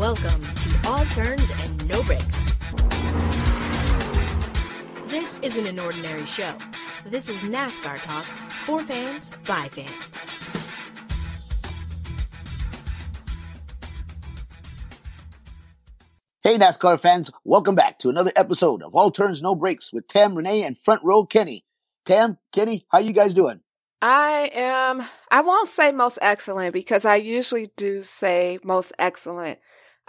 Welcome to All Turns and No Breaks. This isn't an ordinary show. This is NASCAR talk for fans by fans. Hey, NASCAR fans, welcome back to another episode of All Turns No Breaks with Tam, Renee, and Front Row Kenny. Tam, Kenny, how you guys doing? I am, I won't say most excellent because I usually do say most excellent.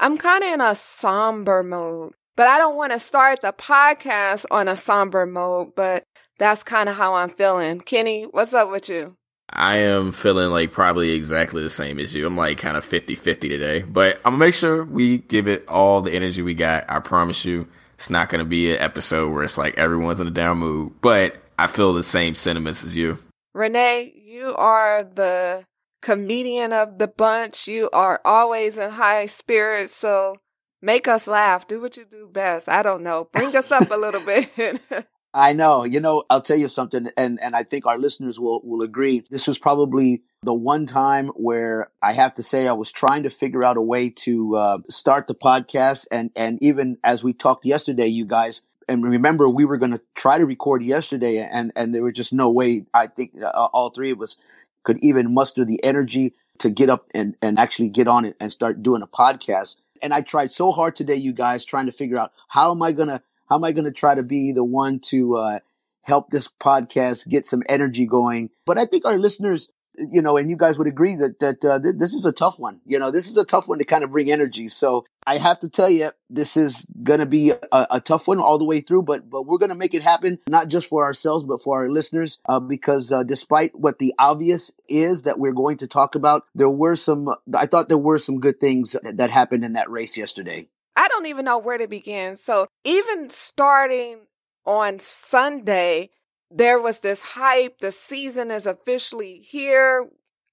I'm kind of in a somber mode, but I don't want to start the podcast on a somber mode, but that's kind of how I'm feeling. Kenny, what's up with you? I am feeling like probably exactly the same as you. I'm like kind of 50 50 today, but I'm gonna make sure we give it all the energy we got. I promise you, it's not gonna be an episode where it's like everyone's in a down mood, but I feel the same sentiments as you. Renee, you are the comedian of the bunch. You are always in high spirits. So make us laugh. Do what you do best. I don't know. Bring us up a little bit. I know. You know, I'll tell you something, and, and I think our listeners will, will agree. This was probably the one time where I have to say I was trying to figure out a way to uh, start the podcast. And, and even as we talked yesterday, you guys, and remember we were going to try to record yesterday and, and there was just no way I think uh, all three of us could even muster the energy to get up and, and actually get on it and start doing a podcast. And I tried so hard today, you guys, trying to figure out how am I to, how am I to try to be the one to, uh, help this podcast get some energy going? But I think our listeners you know, and you guys would agree that that uh, th- this is a tough one. You know, this is a tough one to kind of bring energy. So I have to tell you, this is going to be a, a, tough one all the way through. But but we're going to make it happen, not just for ourselves, but for our listeners. Uh, because uh, despite what the obvious is that we're going to talk about, there were some. I thought there were some good things that happened in that race yesterday. I don't even know where to begin. So even starting on Sunday there was this hype. The season is officially here.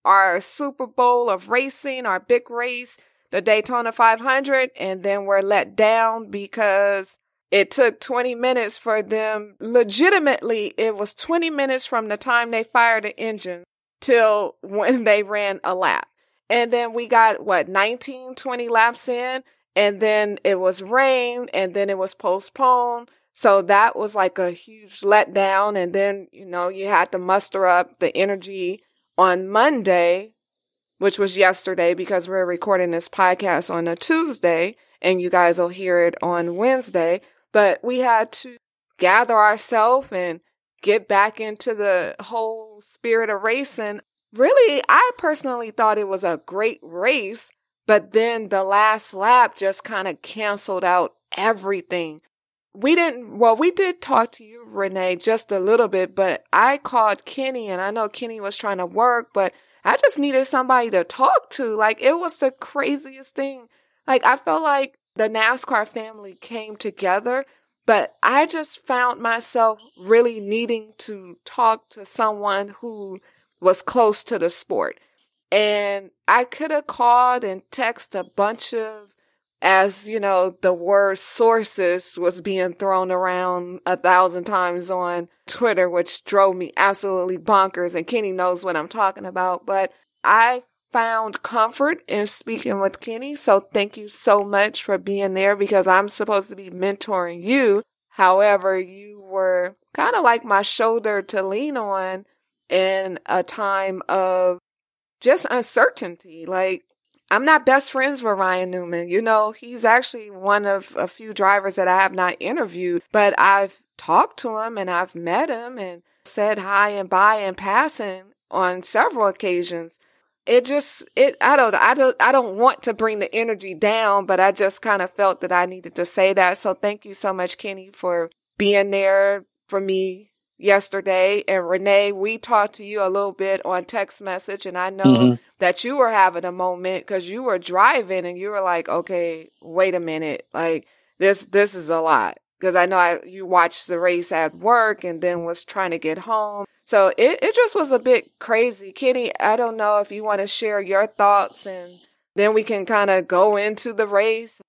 Our Super Bowl of racing, our big race, the Daytona 500. And then we're let down because it took 20 minutes for them. Legitimately, it was 20 minutes from the time they fired the engine till when they ran a lap. And then we got what, 19, 20 laps in. And then it was rain and then it was postponed. So that was like a huge letdown. And then, you know, you had to muster up the energy on Monday, which was yesterday because we're recording this podcast on a Tuesday and you guys will hear it on Wednesday. But we had to gather ourselves and get back into the whole spirit of racing. Really, I personally thought it was a great race, but then the last lap just kind of canceled out everything we didn't, well, we did talk to you, Renee, just a little bit, but I called Kenny and I know Kenny was trying to work, but I just needed somebody to talk to. Like, it was the craziest thing. Like, I felt like the NASCAR family came together, but I just found myself really needing to talk to someone who was close to the sport. And I could have called and texted a bunch of as you know, the word sources was being thrown around a thousand times on Twitter, which drove me absolutely bonkers. And Kenny knows what I'm talking about, but I found comfort in speaking with Kenny. So thank you so much for being there because I'm supposed to be mentoring you. However, you were kind of like my shoulder to lean on in a time of just uncertainty. Like I'm not best friends with Ryan Newman. You know, he's actually one of a few drivers that I have not interviewed, but I've talked to him and I've met him and said hi and bye and passing on several occasions. It just, it, I don't, I don't, I don't want to bring the energy down, but I just kind of felt that I needed to say that. So thank you so much, Kenny, for being there for me yesterday. And Renee, we talked to you a little bit on text message and I know mm-hmm. That you were having a moment because you were driving and you were like, okay, wait a minute. Like this, this is a lot. Cause I know I, you watched the race at work and then was trying to get home. So it, it just was a bit crazy. Kenny, I don't know if you want to share your thoughts and then we can kind of go into the race.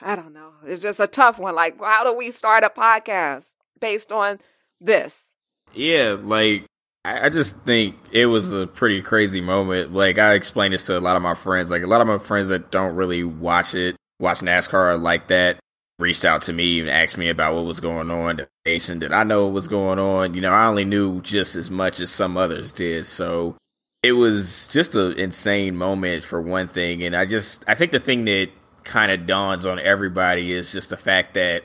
I don't know. It's just a tough one. Like, how do we start a podcast based on this? Yeah, like I just think it was a pretty crazy moment. Like I explained this to a lot of my friends. Like a lot of my friends that don't really watch it, watch NASCAR like that reached out to me and asked me about what was going on. The nation did I know what was going on? You know, I only knew just as much as some others did. So it was just an insane moment for one thing. And I just, I think the thing that kind of dawns on everybody is just the fact that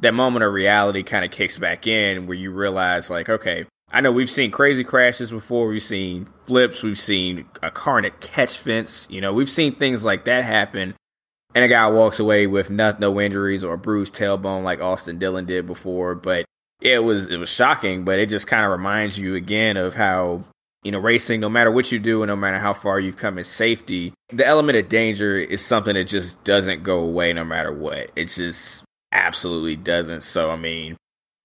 that moment of reality kind of kicks back in where you realize, like, okay, I know we've seen crazy crashes before. We've seen flips. We've seen a car in a catch fence. You know, we've seen things like that happen and a guy walks away with no, no injuries or a bruised tailbone like Austin Dillon did before. But it was it was shocking, but it just kind of reminds you again of how you know racing, no matter what you do and no matter how far you've come in safety, the element of danger is something that just doesn't go away no matter what. It just absolutely doesn't. So I mean.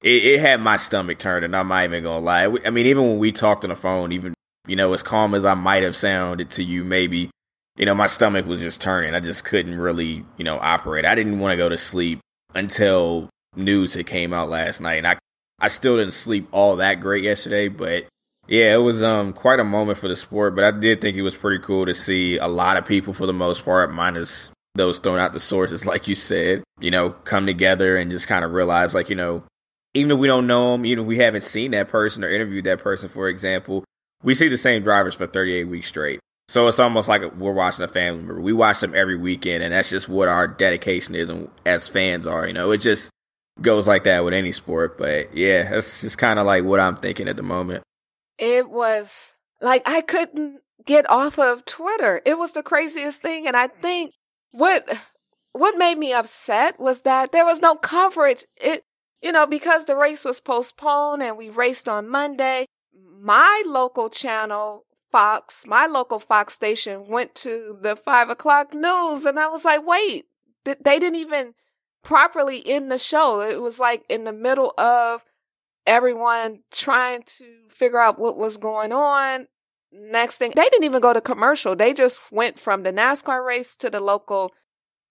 It, it had my stomach turning. I'm not even gonna lie. I mean, even when we talked on the phone, even you know, as calm as I might have sounded to you, maybe you know, my stomach was just turning. I just couldn't really, you know, operate. I didn't want to go to sleep until news had came out last night. And I, I still didn't sleep all that great yesterday, but yeah, it was um quite a moment for the sport. But I did think it was pretty cool to see a lot of people, for the most part, minus those throwing out the sources, like you said, you know, come together and just kind of realize, like, you know, even if we don't know them, even if we haven't seen that person or interviewed that person, for example, we see the same drivers for 38 weeks straight. So it's almost like we're watching a family member. We watch them every weekend, and that's just what our dedication is, and as fans are. You know, it just goes like that with any sport. But yeah, that's just kind of like what I'm thinking at the moment. It was like I couldn't get off of Twitter. It was the craziest thing, and I think what what made me upset was that there was no coverage. It you know because the race was postponed and we raced on Monday. My local channel Fox, my local Fox station, went to the five o'clock news, and I was like, wait, they didn't even properly end the show. It was like in the middle of everyone trying to figure out what was going on. Next thing, they didn't even go to commercial. They just went from the NASCAR race to the local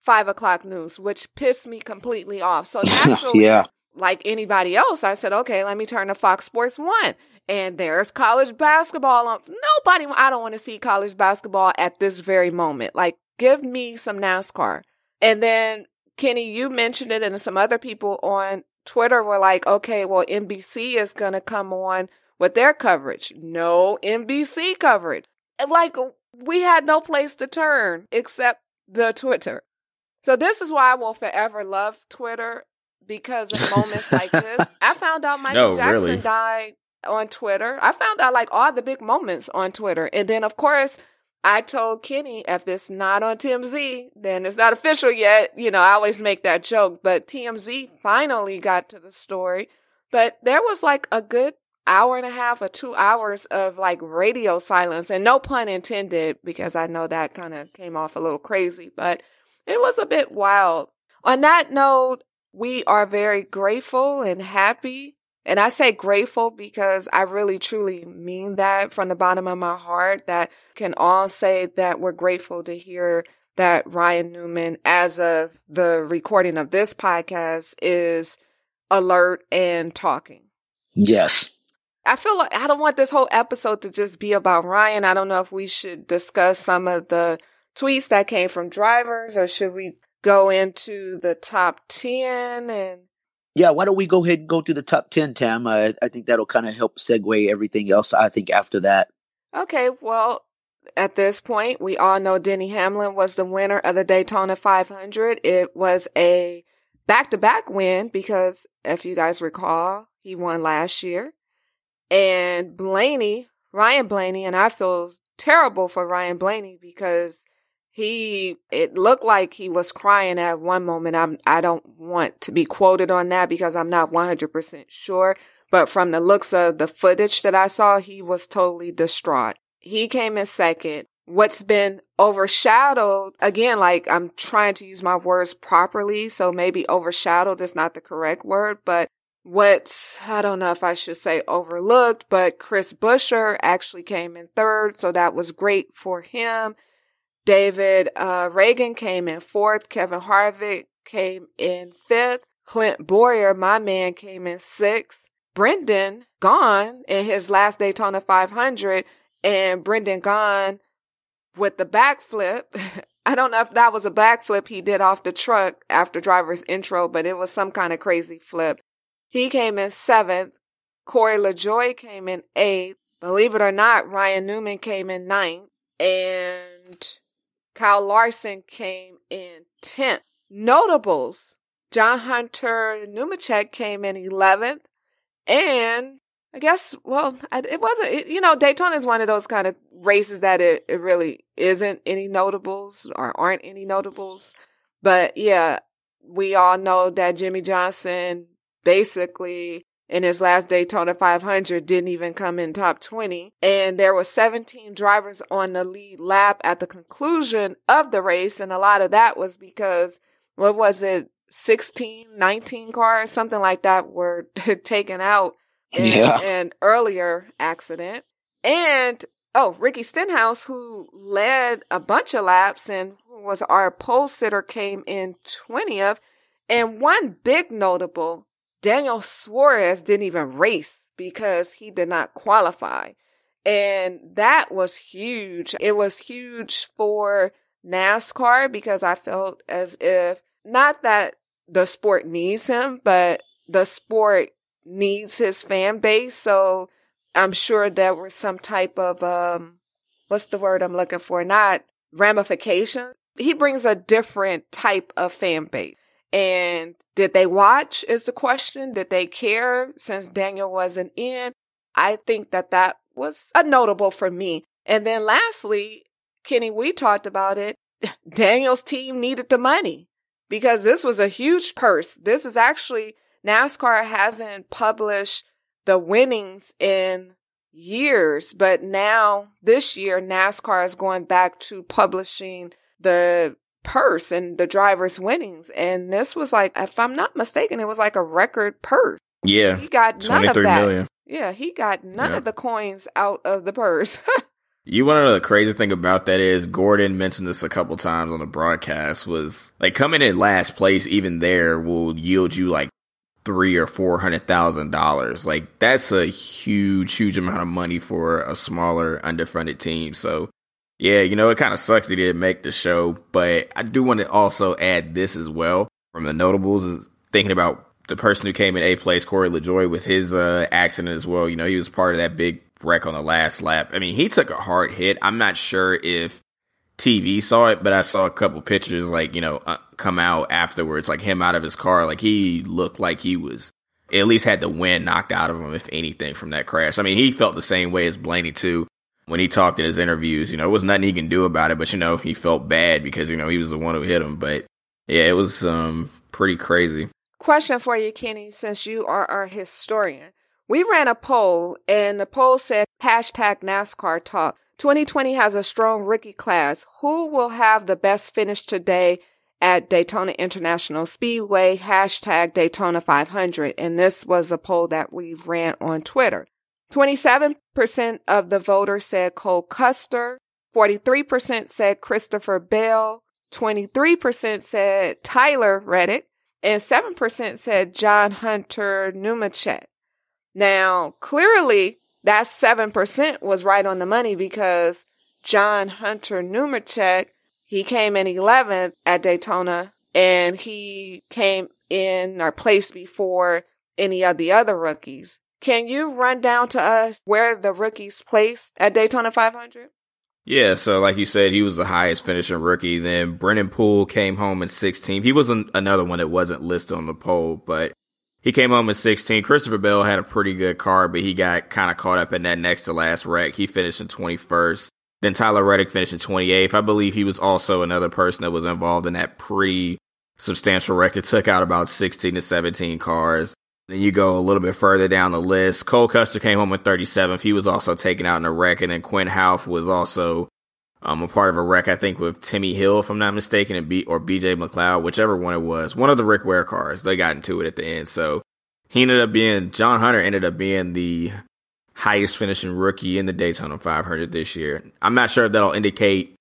five o'clock news, which pissed me completely off. So naturally, yeah. Like anybody else, I said, okay, let me turn to Fox Sports One and there's college basketball on. Nobody, I don't want to see college basketball at this very moment. Like, give me some NASCAR. And then, Kenny, you mentioned it, and some other people on Twitter were like, okay, well, NBC is going to come on with their coverage. No NBC coverage. Like, we had no place to turn except the Twitter. So, this is why I will forever love Twitter because in moments like this, I found out Michael no, Jackson really. died on Twitter. I found out like all the big moments on Twitter. And then, of course, I told Kenny if it's not on TMZ, then it's not official yet. You know, I always make that joke, but TMZ finally got to the story. But there was like a good hour and a half or two hours of like radio silence and no pun intended because I know that kind of came off a little crazy, but it was a bit wild. On that note, we are very grateful and happy and I say grateful because I really truly mean that from the bottom of my heart that can all say that we're grateful to hear that Ryan Newman, as of the recording of this podcast, is alert and talking. Yes. I feel like I don't want this whole episode to just be about Ryan. I don't know if we should discuss some of the tweets that came from drivers or should we go into the top 10 and yeah, why don't we go ahead and go to the top 10, Tam? Uh, I think that'll kind of help segue everything else, I think, after that. Okay, well, at this point, we all know Denny Hamlin was the winner of the Daytona 500. It was a back to back win because, if you guys recall, he won last year. And Blaney, Ryan Blaney, and I feel terrible for Ryan Blaney because he it looked like he was crying at one moment. I'm i don't want to be quoted on that because i'm not 100% sure but from the looks of the footage that i saw he was totally distraught. He came in second. What's been overshadowed again like i'm trying to use my words properly so maybe overshadowed is not the correct word but what's i don't know if i should say overlooked but chris buescher actually came in third so that was great for him David uh, Ragan came in fourth. Kevin Harvick came in fifth. Clint Bowyer, my man, came in sixth. Brendan Gaughan in his last Daytona 500, and Brendan Gaughan with the backflip. I don't know if that was a backflip he did off the truck after driver's intro, but it was some kind of crazy flip. He came in seventh. Corey LaJoie came in eighth. Believe it or not, Ryan Newman came in ninth. And Kyle Larson came in 10th. Notables. John Hunter Nemechek came in 11th. And I guess, well, it wasn't, it, you know, Daytona is one of those kind of races that it, it really isn't any notables or aren't any notables. But yeah, we all know that Jimmie Johnson basically in his last Daytona 500 didn't even come in top 20. And there were 17 drivers on the lead lap at the conclusion of the race. And a lot of that was because, what was it? 16, 19 cars, something like that were taken out in yeah. an earlier accident. And, oh, Ricky Stenhouse, who led a bunch of laps and was our pole sitter came in 20th. And one big notable, Daniel Suarez didn't even race because he did not qualify. And that was huge. It was huge for NASCAR because I felt as if not that the sport needs him, but the sport needs his fan base. So I'm sure there was some type of, um, what's the word I'm looking for? Not ramification. He brings a different type of fan base. And did they watch is the question. Did they care since Daniel wasn't in? I think that that was a notable for me. And then lastly, Kenny, we talked about it. Daniel's team needed the money because this was a huge purse. This is actually NASCAR hasn't published the winnings in years, but now this year NASCAR is going back to publishing the purse and the driver's winnings. And this was like, if I'm not mistaken, it was like a record purse. Yeah. He got none of that. Million. Yeah, he got none yeah. of the coins out of the purse. You want to know the crazy thing about that is Gordon mentioned this a couple times on the broadcast was like coming in last place even there will yield you like three or four hundred thousand dollars. Like that's a huge, huge amount of money for a smaller underfunded team. So yeah, you know, it kind of sucks he didn't make the show, but I do want to also add this as well from the notables is thinking about the person who came in A place, Corey LaJoie, with his uh, accident as well. You know, he was part of that big wreck on the last lap. I mean, he took a hard hit. I'm not sure if TV saw it, but I saw a couple pictures like, you know, uh, come out afterwards, like him out of his car. Like he looked like he was at least had the wind knocked out of him, if anything, from that crash. I mean, he felt the same way as Blaney too when he talked in his interviews. You know, it was nothing he can do about it, but you know, he felt bad because you know he was the one who hit him. But yeah, it was um pretty crazy. Question for you, Kenny, since you are our historian. We ran a poll and the poll said hashtag NASCAR talk. 2020 has a strong rookie class. Who will have the best finish today at Daytona International Speedway? Hashtag Daytona 500. And this was a poll that we ran on Twitter. 27% of the voters said Cole Custer. 43% said Christopher Bell. 23% said Tyler Reddick. And 7% said John Hunter Nemechek. Now, clearly, that 7% was right on the money because John Hunter Nemechek, he came in 11th at Daytona and he came in or placed before any of the other rookies. Can you run down to us where the rookies placed at Daytona 500? Yeah, so like you said, he was the highest finishing rookie. Then Brennan Poole came home in 16th. He wasn't another one that wasn't listed on the poll, but he came home in 16. Christopher Bell had a pretty good car, but he got kind of caught up in that next to last wreck. He finished in 21st. Then Tyler Reddick finished in 28th. I believe he was also another person that was involved in that pretty substantial wreck that took out about 16 to 17 cars. Then you go a little bit further down the list. Cole Custer came home in 37th. He was also taken out in a wreck. And then Quin Houff was also um, a part of a wreck, I think, with Timmy Hill, if I'm not mistaken, and B- or BJ McLeod, whichever one it was. One of the Rick Ware cars. They got into it at the end. So he ended up being, John Hunter ended up being the highest finishing rookie in the Daytona 500 this year. I'm not sure if that'll indicate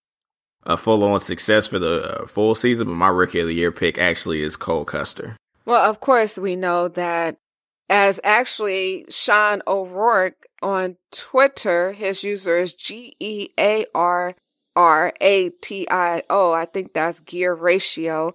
a full on success for the uh, full season, but my rookie of the year pick actually is Cole Custer. Well, of course, we know that as actually Sean O'Rourke on Twitter, his user is G E A R R A T I O, I think that's gear ratio.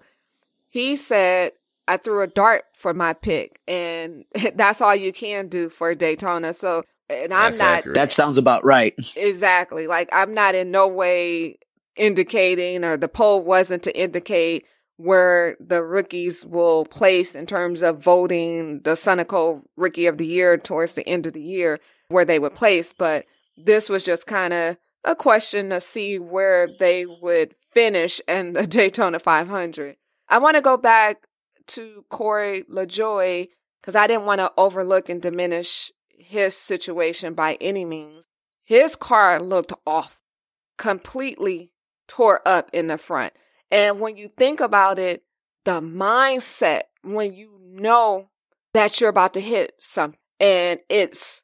He said, I threw a dart for my pick and that's all you can do for Daytona. So, and I'm That's not accurate. That sounds about right. exactly like I'm not in no way indicating or the poll wasn't to indicate where the rookies will place in terms of voting the Sunoco Rookie of the Year towards the end of the year, where they would place. But this was just kind of a question to see where they would finish in the Daytona 500. I want to go back to Corey LaJoie because I didn't want to overlook and diminish his situation by any means. His car looked off, completely tore up in the front. And when you think about it, the mindset when you know that you're about to hit something and it's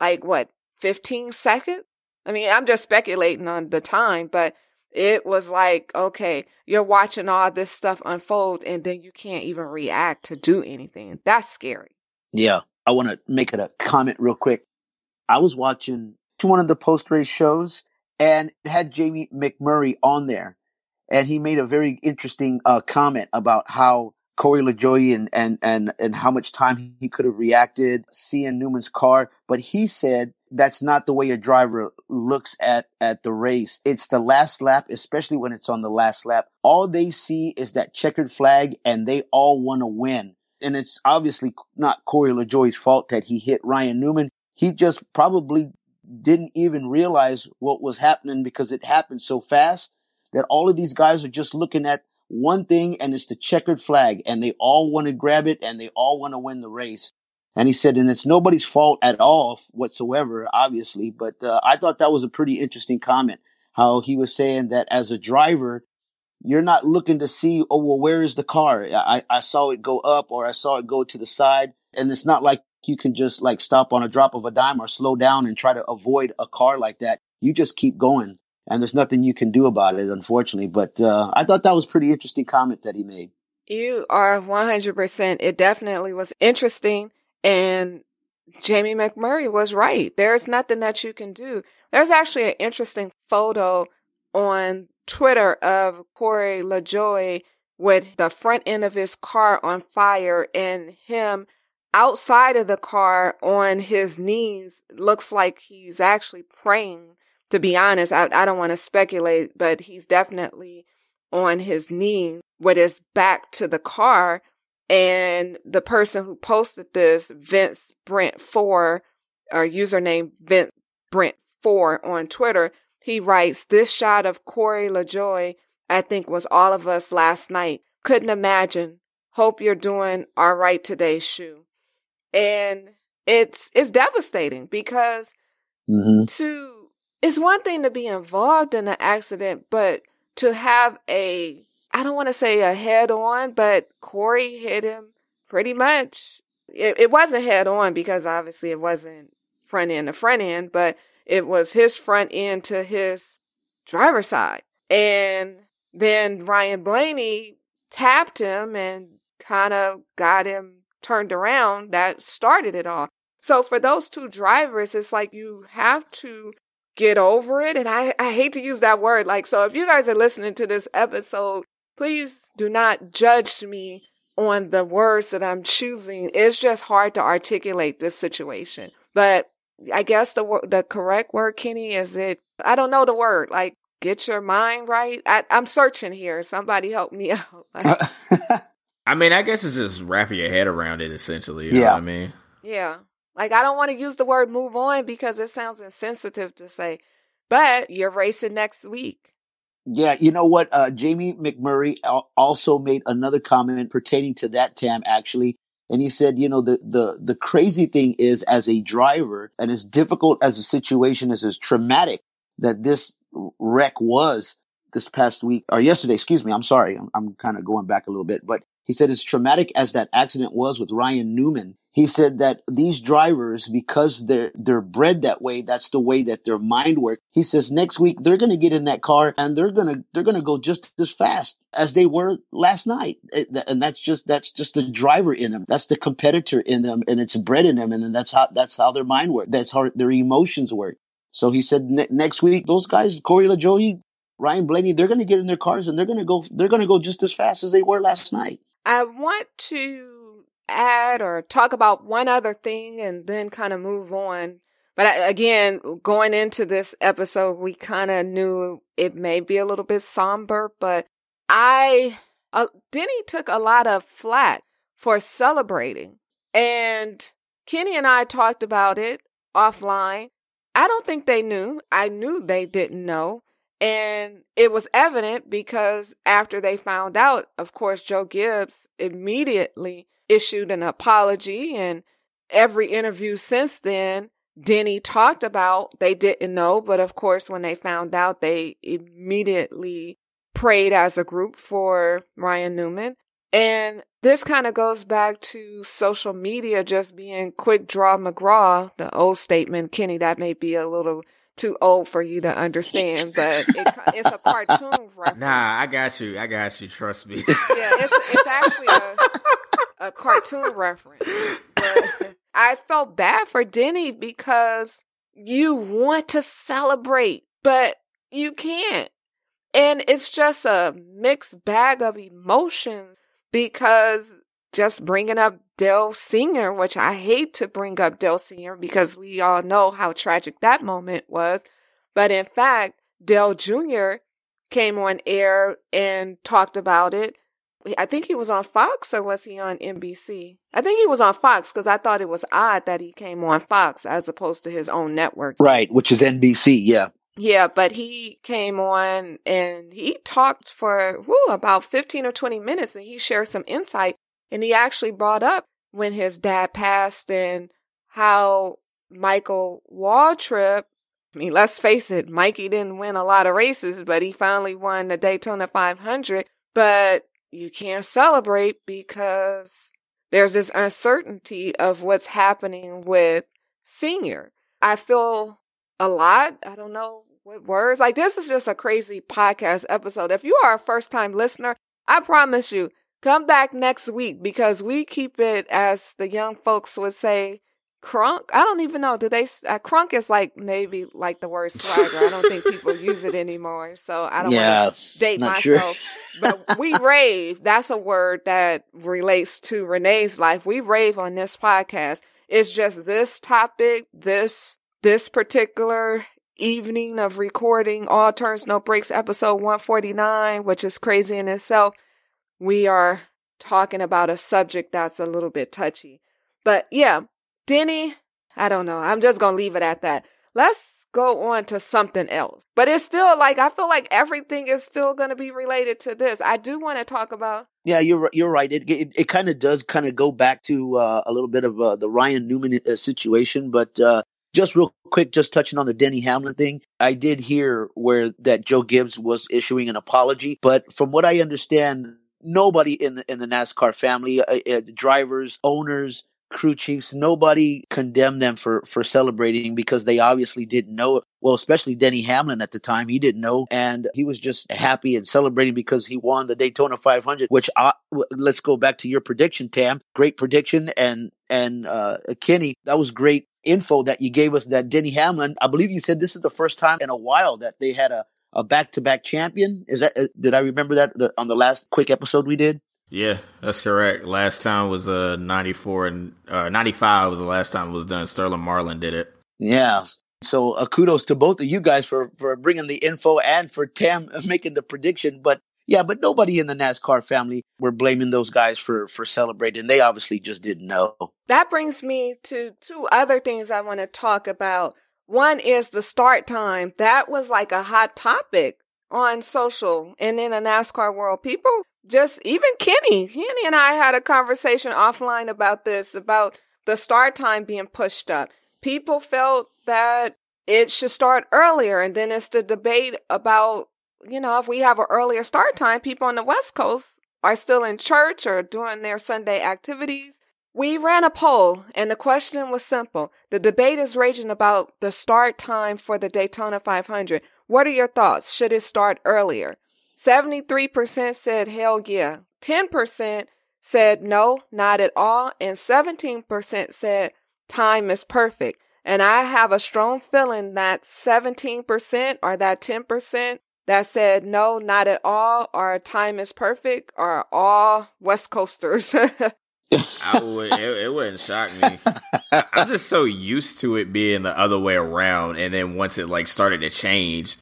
like what, 15 seconds? I mean, I'm just speculating on the time, but it was like, okay, you're watching all this stuff unfold and then you can't even react to do anything. That's scary. Yeah. I want to make it a comment real quick. I was watching one of the post race shows and it had Jamie McMurray on there. And he made a very interesting uh, comment about how Corey LaJoie and, and, and, and how much time he could have reacted seeing Newman's car. But he said that's not the way a driver looks at, at the race. It's the last lap, especially when it's on the last lap. All they see is that checkered flag and they all want to win. And it's obviously not Corey LaJoie's fault that he hit Ryan Newman. He just probably didn't even realize what was happening because it happened so fast that all of these guys are just looking at one thing and it's the checkered flag and they all want to grab it and they all want to win the race. And he said, and it's nobody's fault at all whatsoever, obviously. But uh, I thought that was a pretty interesting comment. How he was saying that as a driver, you're not looking to see, oh, well, where is the car? I, I saw it go up or I saw it go to the side. And it's not like you can just like stop on a drop of a dime or slow down and try to avoid a car like that. You just keep going and there's nothing you can do about it, unfortunately. But uh, I thought that was pretty interesting comment that he made. You are 100%. It definitely was interesting. And Jamie McMurray was right. There's nothing that you can do. There's actually an interesting photo on Twitter of Corey LaJoie with the front end of his car on fire and him outside of the car on his knees. Looks like he's actually praying. To be honest, I, I don't want to speculate, but he's definitely on his knee with his back to the car. And the person who posted this, Vince Brent four, or username Vince Brent four on Twitter, he writes, this shot of Corey LaJoie, I think was all of us last night. Couldn't imagine. Hope you're doing all right today, Shu. And it's, it's devastating because Mm-hmm. to, it's one thing to be involved in an accident, but to have a, I don't want to say a head on, but Corey hit him pretty much. It, it wasn't head on because obviously it wasn't front end to front end, but it was his front end to his driver's side. And then Ryan Blaney tapped him and kind of got him turned around. That started it all. So for those two drivers, it's like you have to get over it. And I, I hate to use that word. Like, so if you guys are listening to this episode, please do not judge me on the words that I'm choosing. It's just hard to articulate this situation. But I guess the the correct word, Kenny, is it? I don't know the word. Like, get your mind right. I, I'm searching here. Somebody help me out. Like, I mean, I guess it's just wrapping your head around it, essentially. You Yeah. know what I mean? yeah. Like, I don't want to use the word move on because it sounds insensitive to say, but you're racing next week. Yeah, you know what? Uh, Jamie McMurray also made another comment pertaining to that Tam actually, and he said, you know, the the the crazy thing is, as a driver, and as difficult as the situation is, as traumatic that this wreck was this past week or yesterday. Excuse me. I'm sorry. I'm, I'm kind of going back a little bit, but he said as traumatic as that accident was with Ryan Newman. He said that these drivers, because they're they're bred that way, that's the way that their mind works. He says next week they're going to get in that car and they're gonna they're gonna go just as fast as they were last night, eh, and that's just that's just the driver in them. That's the competitor in them, and it's bred in them, and then that's how that's how their mind works. That's how their emotions work. So he said ne- next week those guys, Corey LaJoie, Ryan Blaney, they're going to get in their cars and they're going to go. They're going to go just as fast as they were last night. I want to add or talk about one other thing and then kind of move on. But again, going into this episode, we kind of knew it may be a little bit somber, but I, uh, Denny took a lot of flack for celebrating. And Kenny and I talked about it offline. I don't think they knew. I knew they didn't know. And it was evident because after they found out, of course, Joe Gibbs immediately issued an apology. And every interview since then, Denny talked about they didn't know. But of course, when they found out, they immediately prayed as a group for Ryan Newman. And this kind of goes back to social media just being quick draw McGraw, the old statement. Kenny, that may be a little too old for you to understand, but it, it's a cartoon reference. Nah, I got you. I got you. Trust me. yeah, it's, it's actually a, a cartoon reference. But I felt bad for Denny because you want to celebrate, but you can't. And it's just a mixed bag of emotions because just bringing up Dale Sr., which I hate to bring up Dale Sr. because we all know how tragic that moment was. But in fact, Dale Jr. came on air and talked about it. I think he was on Fox or was he on NBC? I think he was on Fox because I thought it was odd that he came on Fox as opposed to his own network. Right, which is NBC, yeah. Yeah, but he came on and he talked for whoo, about 15 or 20 minutes and he shared some insight. And he actually brought up when his dad passed and how Michael Waltrip, I mean, let's face it, Mikey didn't win a lot of races, but he finally won the Daytona 500. But you can't celebrate because there's this uncertainty of what's happening with Senior. I feel a lot. I don't know what words. Like this is just a crazy podcast episode. If you are a first time listener, I promise you, come back next week because we keep it as the young folks would say, crunk. I don't even know. Do they, uh, crunk is like maybe like the word swagger. I don't think people use it anymore. So I don't yeah, want to date myself, sure. but we rave. That's a word that relates to Renee's life. We rave on this podcast. It's just this topic, this, this particular evening of recording All Turns No Breaks episode 149, which is crazy in itself, we are talking about a subject that's a little bit touchy. But yeah, Denny, I don't know. I'm just going to leave it at that. Let's go on to something else. But it's still like I feel like everything is still going to be related to this. I do want to talk about yeah, you're you're right. It it, it kind of does kind of go back to uh, a little bit of uh, the Ryan Newman uh, situation, but uh, just real quick, just touching on the Denny Hamlin thing, I did hear where that Joe Gibbs was issuing an apology, but from what I understand, nobody in the in the NASCAR family, uh, uh, drivers, owners, crew chiefs, nobody condemned them for for celebrating because they obviously didn't know. Well, especially Denny Hamlin at the time, he didn't know, and he was just happy and celebrating because he won the Daytona 500. Which I, let's go back to your prediction, Tam. Great prediction, and and uh, Kenny, that was great info that you gave us that Denny Hamlin, I believe you said this is the first time in a while that they had a, a back-to-back champion. Is that, uh, did I remember that the, on the last quick episode we did? Yeah, that's correct. Last time was uh 94 and uh 95 was the last time it was done. Sterling Marlin did it. Yeah. So uh, kudos to both of you guys for for bringing the info and for Tam making the prediction. But yeah, but nobody in the NASCAR family were blaming those guys for for celebrating. They obviously just didn't know. That brings me to two other things I want to talk about. One is the start time. That was like a hot topic on social and in the NASCAR world. People just even Kenny, Kenny and I had a conversation offline about this about the start time being pushed up. People felt that it should start earlier and then it's the debate about you know, if we have an earlier start time, people on the West Coast are still in church or doing their Sunday activities. We ran a poll and the question was simple. The debate is raging about the start time for the Daytona 500. What are your thoughts? Should it start earlier? 73% said hell yeah. 10% said no, not at all. And 17% said time is perfect. And I have a strong feeling that 17% or that 10% that said, no, not at all, or time is perfect, are all West Coasters. I would, it, it wouldn't shock me. I'm just so used to it being the other way around, and then once it like started to change,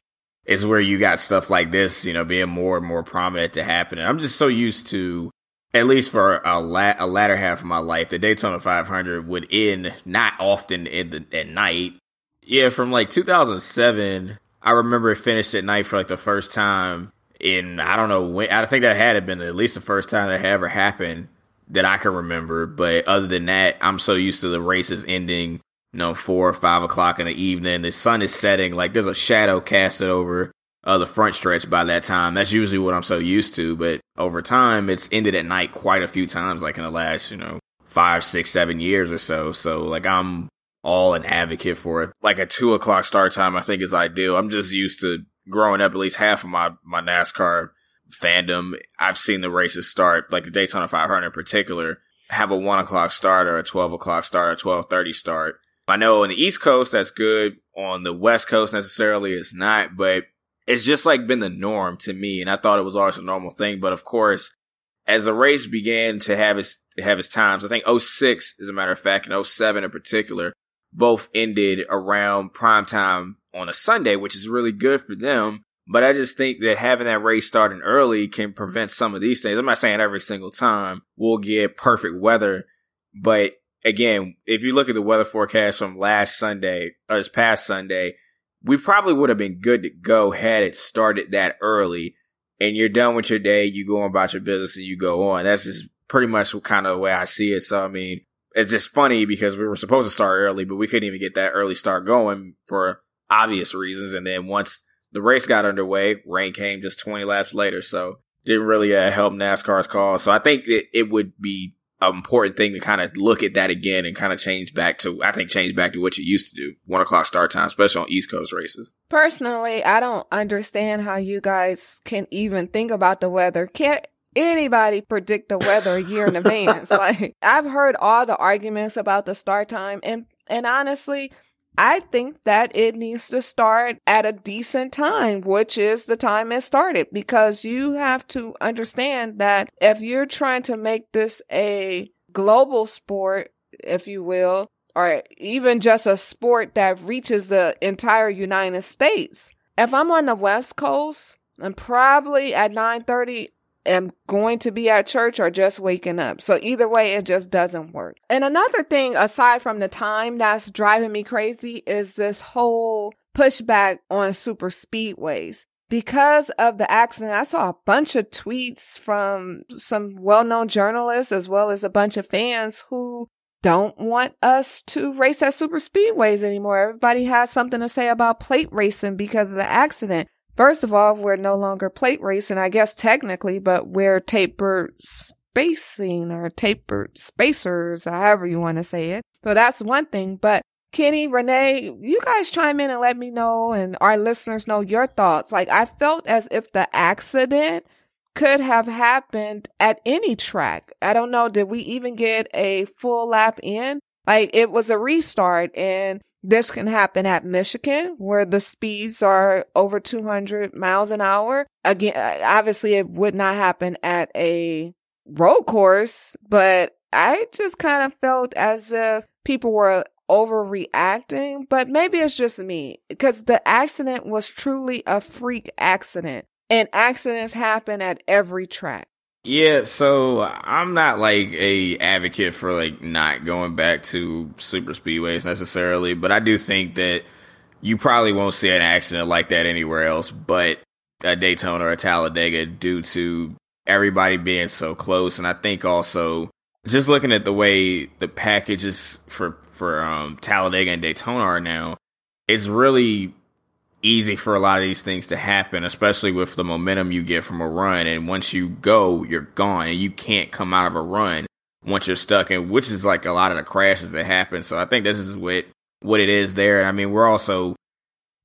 is where you got stuff like this, you know, being more and more prominent to happen. And I'm just so used to, at least for a, la- a latter half of my life, the Daytona 500 would end not often in the, at night. Yeah, from like 2007, I remember it finished at night for like the first time in I don't know when. I think that had been at least the first time that had ever happened that I can remember. But other than that, I'm so used to the races ending you know, four or five o'clock in the evening. The sun is setting, like there's a shadow casted over uh, the front stretch by that time. That's usually what I'm so used to. But over time, it's ended at night quite a few times, like in the last, you know, five, six, seven years or so. So, like, I'm all an advocate for it. Like a two o'clock start time, I think is ideal. I'm just used to growing up, at least half of my, my NASCAR fandom. I've seen the races start, like the Daytona 500 in particular, have a one o'clock start or a 12 o'clock start or 1230 start I know on the East Coast that's good. On the West Coast necessarily it's not, but it's just like been the norm to me. And I thought it was always a normal thing. But of course, as the race began to have its have its times, I think 06, as a matter of fact, and 07 in particular, both ended around prime time on a Sunday, which is really good for them. But I just think that having that race starting early can prevent some of these things. I'm not saying every single time we'll get perfect weather, but again, if you look at the weather forecast from last Sunday or this past Sunday, we probably would have been good to go had it started that early and you're done with your day, you go about your business and you go on. That's just pretty much kind of the way I see it. So, I mean, it's just funny because we were supposed to start early, but we couldn't even get that early start going for obvious reasons. And then once the race got underway, rain came just 20 laps later. So didn't really uh, help NASCAR's cause. So I think that it would be important thing to kind of look at that again and kind of change back to, I think, change back to what you used to do. One o'clock start time, especially on East Coast races. Personally, I don't understand how you guys can even think about the weather. Can't anybody predict the weather a year in advance? Like, I've heard all the arguments about the start time and, and honestly, I think that it needs to start at a decent time, which is the time it started, because you have to understand that if you're trying to make this a global sport, if you will, or even just a sport that reaches the entire United States, if I'm on the West Coast, I'm probably at 9:30 am going to be at church or just waking up. So either way, it just doesn't work. And another thing, aside from the time that's driving me crazy, is this whole pushback on super speedways. Because of the accident, I saw a bunch of tweets from some well-known journalists as well as a bunch of fans who don't want us to race at super speedways anymore. Everybody has something to say about plate racing because of the accident. First of all, we're no longer plate racing, I guess technically, but we're tapered spacing or tapered spacers, however you want to say it. So that's one thing. But Kenny, Renee, you guys chime in and let me know and our listeners know your thoughts. Like I felt as if the accident could have happened at any track. I don't know. Did we even get a full lap in? Like it was a restart and this can happen at Michigan where the speeds are over 200 miles an hour. Again, uh, obviously it would not happen at a road course, but I just kind of felt as if people were overreacting, but maybe it's just me because the accident was truly a freak accident and accidents happen at every track. Yeah, so I'm not like a advocate for like not going back to super speedways necessarily, but I do think that you probably won't see an accident like that anywhere else but a Daytona or a Talladega due to everybody being so close and I think also just looking at the way the packages for for um, Talladega and Daytona are now, it's really easy for a lot of these things to happen, especially with the momentum you get from a run. And once you go, you're gone and you can't come out of a run once you're stuck in, which is like a lot of the crashes that happen. So I think this is what, what it is there. I mean, we're also,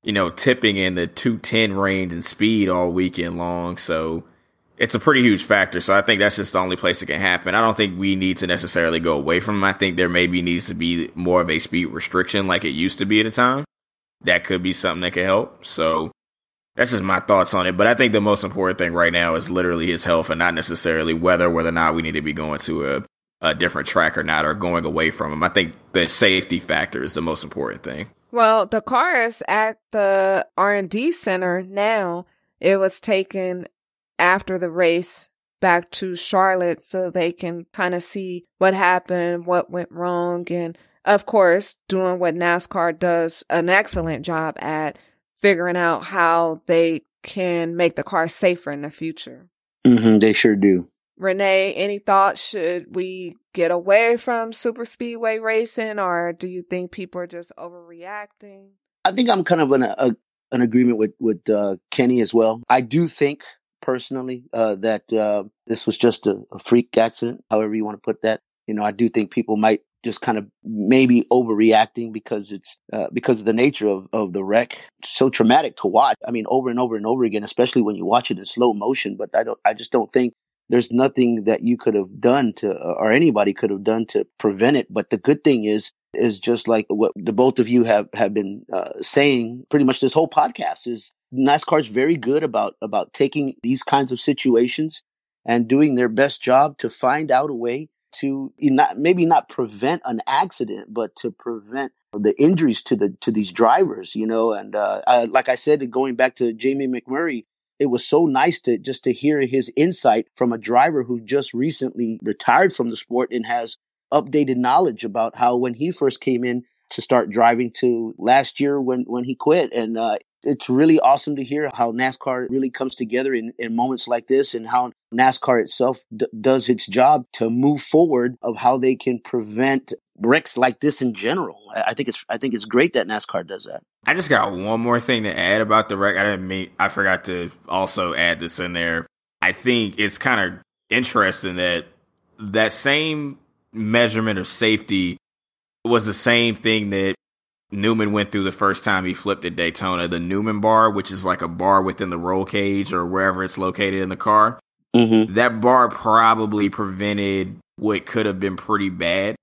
you know, tipping in the 210 range and speed all weekend long. So it's a pretty huge factor. So I think that's just the only place it can happen. I don't think we need to necessarily go away from them. I think there maybe needs to be more of a speed restriction like it used to be at a time that could be something that could help. So That's just my thoughts on it. But I think the most important thing right now is literally his health and not necessarily whether whether or not we need to be going to a, a different track or not or going away from him. I think the safety factor is the most important thing. Well, the car is at the R&D center now. It was taken after the race back to Charlotte so they can kind of see what happened, what went wrong, and of course, doing what NASCAR does an excellent job at figuring out how they can make the car safer in the future. Mm-hmm, they sure do. Renee, any thoughts? Should we get away from super speedway racing, or do you think people are just overreacting? I think I'm kind of in a, a an agreement with with uh, Kenny as well. I do think personally uh, that uh, this was just a, a, freak accident, however you want to put that. You know, I do think people might just kind of maybe overreacting because it's uh, because of the nature of, of the wreck. So traumatic to watch. I mean, over and over and over again, especially when you watch it in slow motion. But I don't. I just don't think there's nothing that you could have done to, or anybody could have done to prevent it. But the good thing is, is just like what the both of you have have been uh, saying. Pretty much this whole podcast is NASCAR is very good about about taking these kinds of situations and doing their best job to find out a way to not maybe not prevent an accident, but to prevent the injuries to the to these drivers, you know. And uh, I, like I said, going back to Jamie McMurray, it was so nice to just to hear his insight from a driver who just recently retired from the sport and has updated knowledge about how when he first came in to start driving to last year when when he quit and uh, it's really awesome to hear how NASCAR really comes together in, in moments like this and how NASCAR itself d- does its job to move forward of how they can prevent wrecks like this in general. I think it's I think it's great that NASCAR does that. I just got one more thing to add about the wreck. I didn't mean I forgot to also add this in there. I think it's kind of interesting that that same measurement of safety was the same thing that Newman went through the first time he flipped at Daytona, the Newman bar, which is like a bar within the roll cage or wherever it's located in the car. Mm-hmm. That bar probably prevented what could have been pretty bad.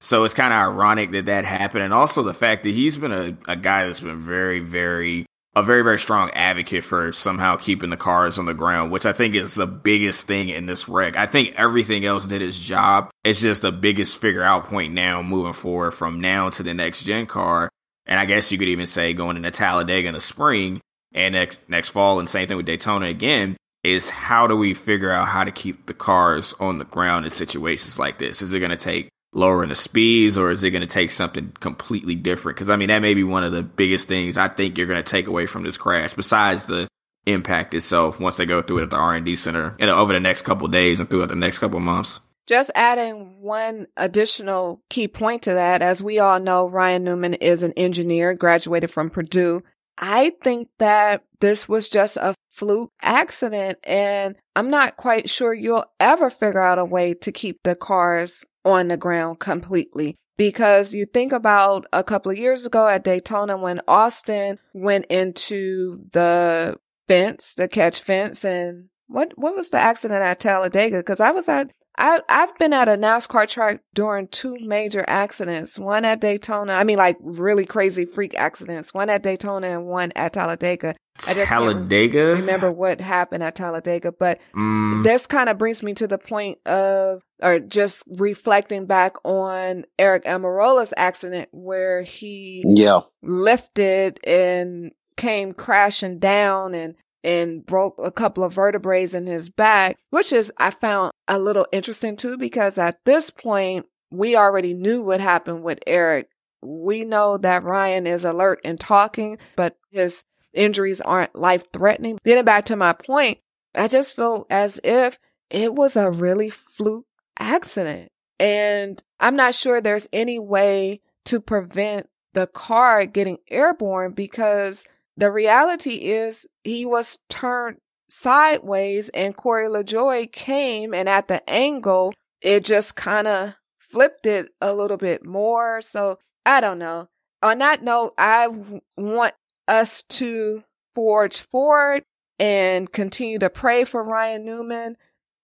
So it's kind of ironic that that happened. And also the fact that he's been a, a guy that's been very, very, a very, very strong advocate for somehow keeping the cars on the ground, which I think is the biggest thing in this wreck. I think everything else did its job. It's just the biggest figure out point now moving forward from now to the next gen car and I guess you could even say going into Talladega in the spring and next next fall, and same thing with Daytona again, is how do we figure out how to keep the cars on the ground in situations like this? Is it going to take lowering the speeds or is it going to take something completely different? Because I mean, that may be one of the biggest things I think you're going to take away from this crash, besides the impact itself once they go through it at the R&D center and over the next couple days and throughout the next couple months. Just adding one additional key point to that, as we all know, Ryan Newman is an engineer, graduated from Purdue. I think that this was just a fluke accident, and I'm not quite sure you'll ever figure out a way to keep the cars on the ground completely. Because you think about a couple of years ago at Daytona when Austin went into the fence, the catch fence, and what what was the accident at Talladega? Because I was at I, I've been at a NASCAR track during two major accidents. One at Daytona. I mean, like really crazy freak accidents. One at Daytona and one at Talladega. I just Talladega? remember what happened at Talladega, but mm. this kind of brings me to the point of, or just reflecting back on Eric Almirola's accident where he yeah. lifted and came crashing down and and broke a couple of vertebrae in his back, which is, I found a little interesting too, because at this point, we already knew what happened with Eric. We know that Ryan is alert and talking, but his injuries aren't life threatening. Getting back to my point, I just feel as if it was a really fluke accident. And I'm not sure there's any way to prevent the car getting airborne because the reality is he was turned sideways and Corey LaJoie came and at the angle, it just kind of flipped it a little bit more. So I don't know. On that note, I want us to forge forward and continue to pray for Ryan Newman.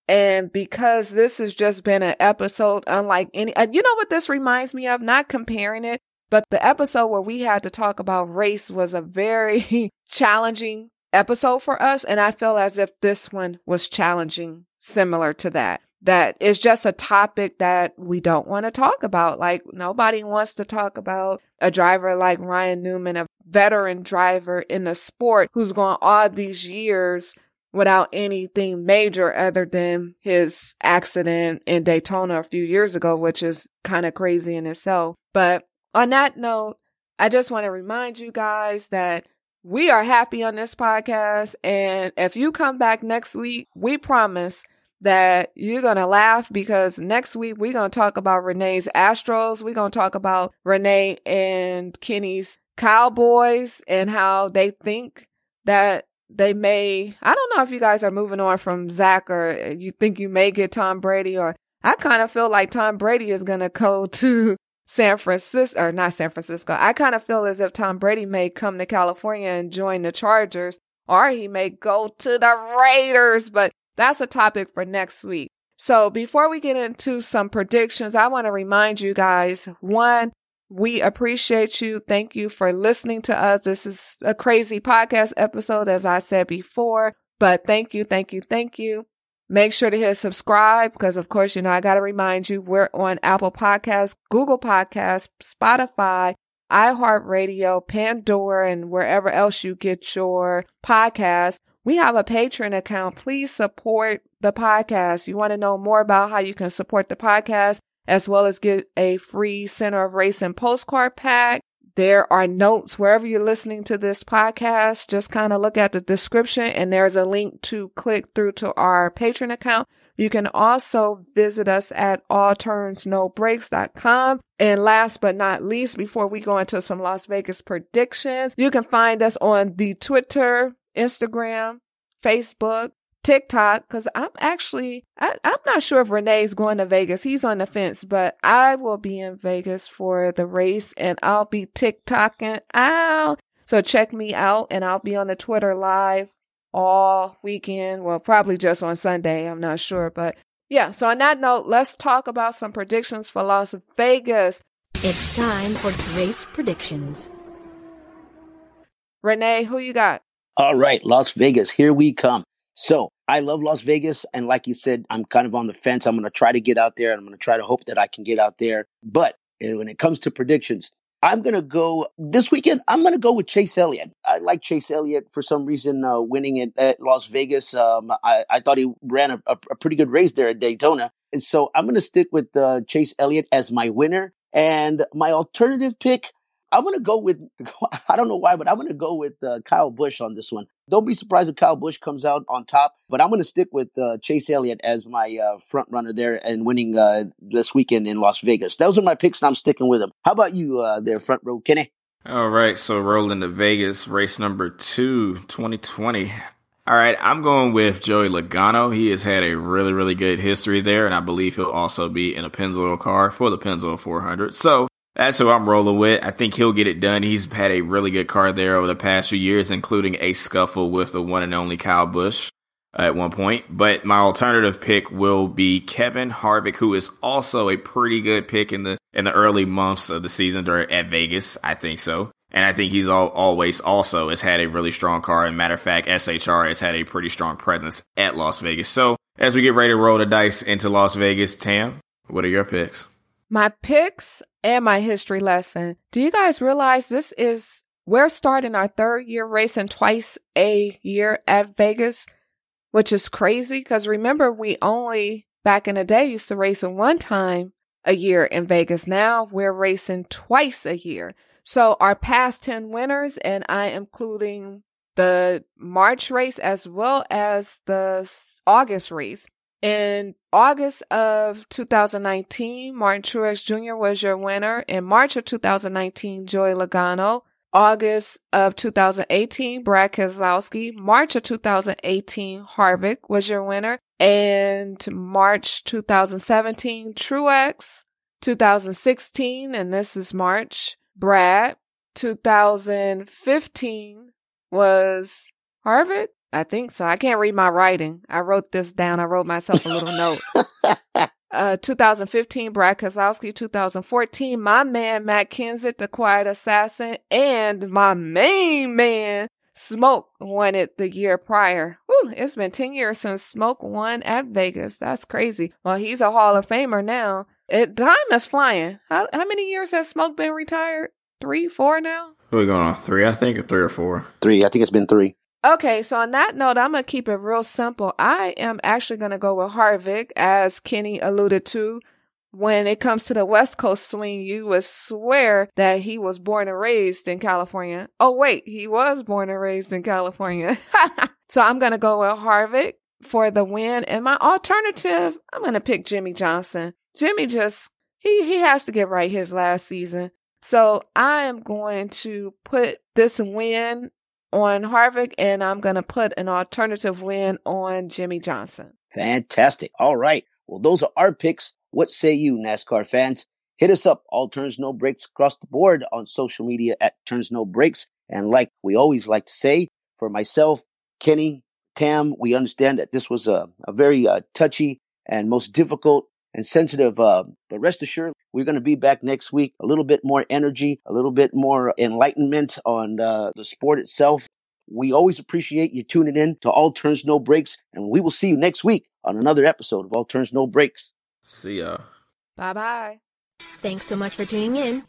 And because this has just been an episode unlike any, you know what this reminds me of? Not comparing it, but the episode where we had to talk about race was a very challenging episode for us. And I feel as if this one was challenging, similar to that. That is just a topic that we don't want to talk about. Like nobody wants to talk about a driver like Ryan Newman, a veteran driver in the sport who's gone all these years without anything major other than his accident in Daytona a few years ago, which is kind of crazy in itself. But on that note, I just want to remind you guys that we are happy on this podcast. And if you come back next week, we promise that you're going to laugh because next week we're going to talk about Renee's Astros. We're going to talk about Renee and Kenny's Cowboys and how they think that they may, I don't know if you guys are moving on from Zach or you think you may get Tom Brady or I kind of feel like Tom Brady is going to go to San Francisco or not San Francisco. I kind of feel as if Tom Brady may come to California and join the Chargers or he may go to the Raiders, but that's a topic for next week. So before we get into some predictions, I want to remind you guys, one, we appreciate you. Thank you for listening to us. This is a crazy podcast episode, as I said before, but thank you, thank you, thank you. Make sure to hit subscribe because, of course, you know, I got to remind you, we're on Apple Podcasts, Google Podcasts, Spotify, iHeartRadio, Pandora, and wherever else you get your podcasts. We have a Patreon account. Please support the podcast. You want to know more about how you can support the podcast? As well as get a free Center of Racing postcard pack. There are notes wherever you're listening to this podcast. Just kind of look at the description and there's a link to click through to our Patreon account. You can also visit us at allturnsnobreaks.com. And last but not least, before we go into some Las Vegas predictions, you can find us on the Twitter, Instagram, Facebook, TikTok because I'm actually I, I'm not sure if Renee's going to Vegas. He's on the fence, but I will be in Vegas for the race and I'll be TikToking out. So check me out and I'll be on the Twitter live all weekend. Well, probably just on Sunday. I'm not sure, but yeah. So on that note, let's talk about some predictions for Las Vegas. It's time for race predictions. Renee, who you got? All right, Las Vegas, here we come. So I love Las Vegas. And like you said, I'm kind of on the fence. I'm going to try to get out there and I'm going to try to hope that I can get out there. But eh, when it comes to predictions, I'm going to go this weekend. I'm going to go with Chase Elliott. I like Chase Elliott for some reason, uh, winning at, at, Las Vegas. Um, I, I, thought he ran a, a, pretty good race there at Daytona. And so I'm going to stick with uh, Chase Elliott as my winner. And my alternative pick, I'm going to go with, I don't know why, but I'm going to go with uh, Kyle Busch on this one. Don't be surprised if Kyle Busch comes out on top, but I'm going to stick with uh, Chase Elliott as my uh, front runner there and winning uh, this weekend in Las Vegas. Those are my picks, and I'm sticking with them. How about you uh, there, front row, Kenny? All right, so rolling to Vegas, race number two, 2020. All right, I'm going with Joey Logano. He has had a really, really good history there, and I believe he'll also be in a Pennzoil car for the Pennzoil 400. So that's who I'm rolling with. I think he'll get it done. He's had a really good car there over the past few years, including a scuffle with the one and only Kyle Busch at one point. But my alternative pick will be Kevin Harvick, who is also a pretty good pick in the in the early months of the season or at Vegas. I think so. And I think he's all, always also has had a really strong car. And matter of fact, SHR has had a pretty strong presence at Las Vegas. So as we get ready to roll the dice into Las Vegas, Tam, what are your picks? My picks and my history lesson. Do you guys realize this is, we're starting our third year racing twice a year at Vegas, which is crazy because remember, we only back in the day used to race one time a year in Vegas. Now we're racing twice a year. So our past 10 winners, and I am including the March race as well as the August race, in August of 2019, Martin Truex Jr. was your winner. In March of 2019, Joey Logano. August of 2018, Brad Keselowski. March of 2018, Harvick was your winner. And March 2017, Truex. 2016, and this is March, Brad. 2015 was Harvick. I think so. I can't read my writing. I wrote this down. I wrote myself a little note. Uh, 2015, Brad Keselowski. 2014, my man, Matt Kenseth, the quiet assassin. And my main man, Smoke won it the year prior. Whew, it's been 10 years since Smoke won at Vegas. That's crazy. Well, he's a Hall of Famer now. It time is flying. How, how many years has Smoke been retired? Three, four now? We're going on three, I think, or three or four. Three. I think it's been three. Okay, so on that note, I'm going to keep it real simple. I am actually going to go with Harvick, as Kenny alluded to. When it comes to the West Coast swing, you would swear that he was born and raised in California. Oh, wait, he was born and raised in California. so I'm going to go with Harvick for the win. And my alternative, I'm going to pick Jimmie Johnson. Jimmie just, he, he has to get right his last season. So I am going to put this win on Harvick and I'm going to put an alternative win on Jimmie Johnson. Fantastic. All right. Well, those are our picks. What say you, NASCAR fans? Hit us up, all turns no breaks across the board on social media at turns no breaks. And like we always like to say, for myself, Kenny, Tam, we understand that this was a, a very uh, touchy and most difficult and sensitive. Uh, but rest assured, we're going to be back next week. A little bit more energy, a little bit more enlightenment on uh, the sport itself. We always appreciate you tuning in to All Turns No Breaks, and we will see you next week on another episode of All Turns No Breaks. See ya. Bye bye. Thanks so much for tuning in.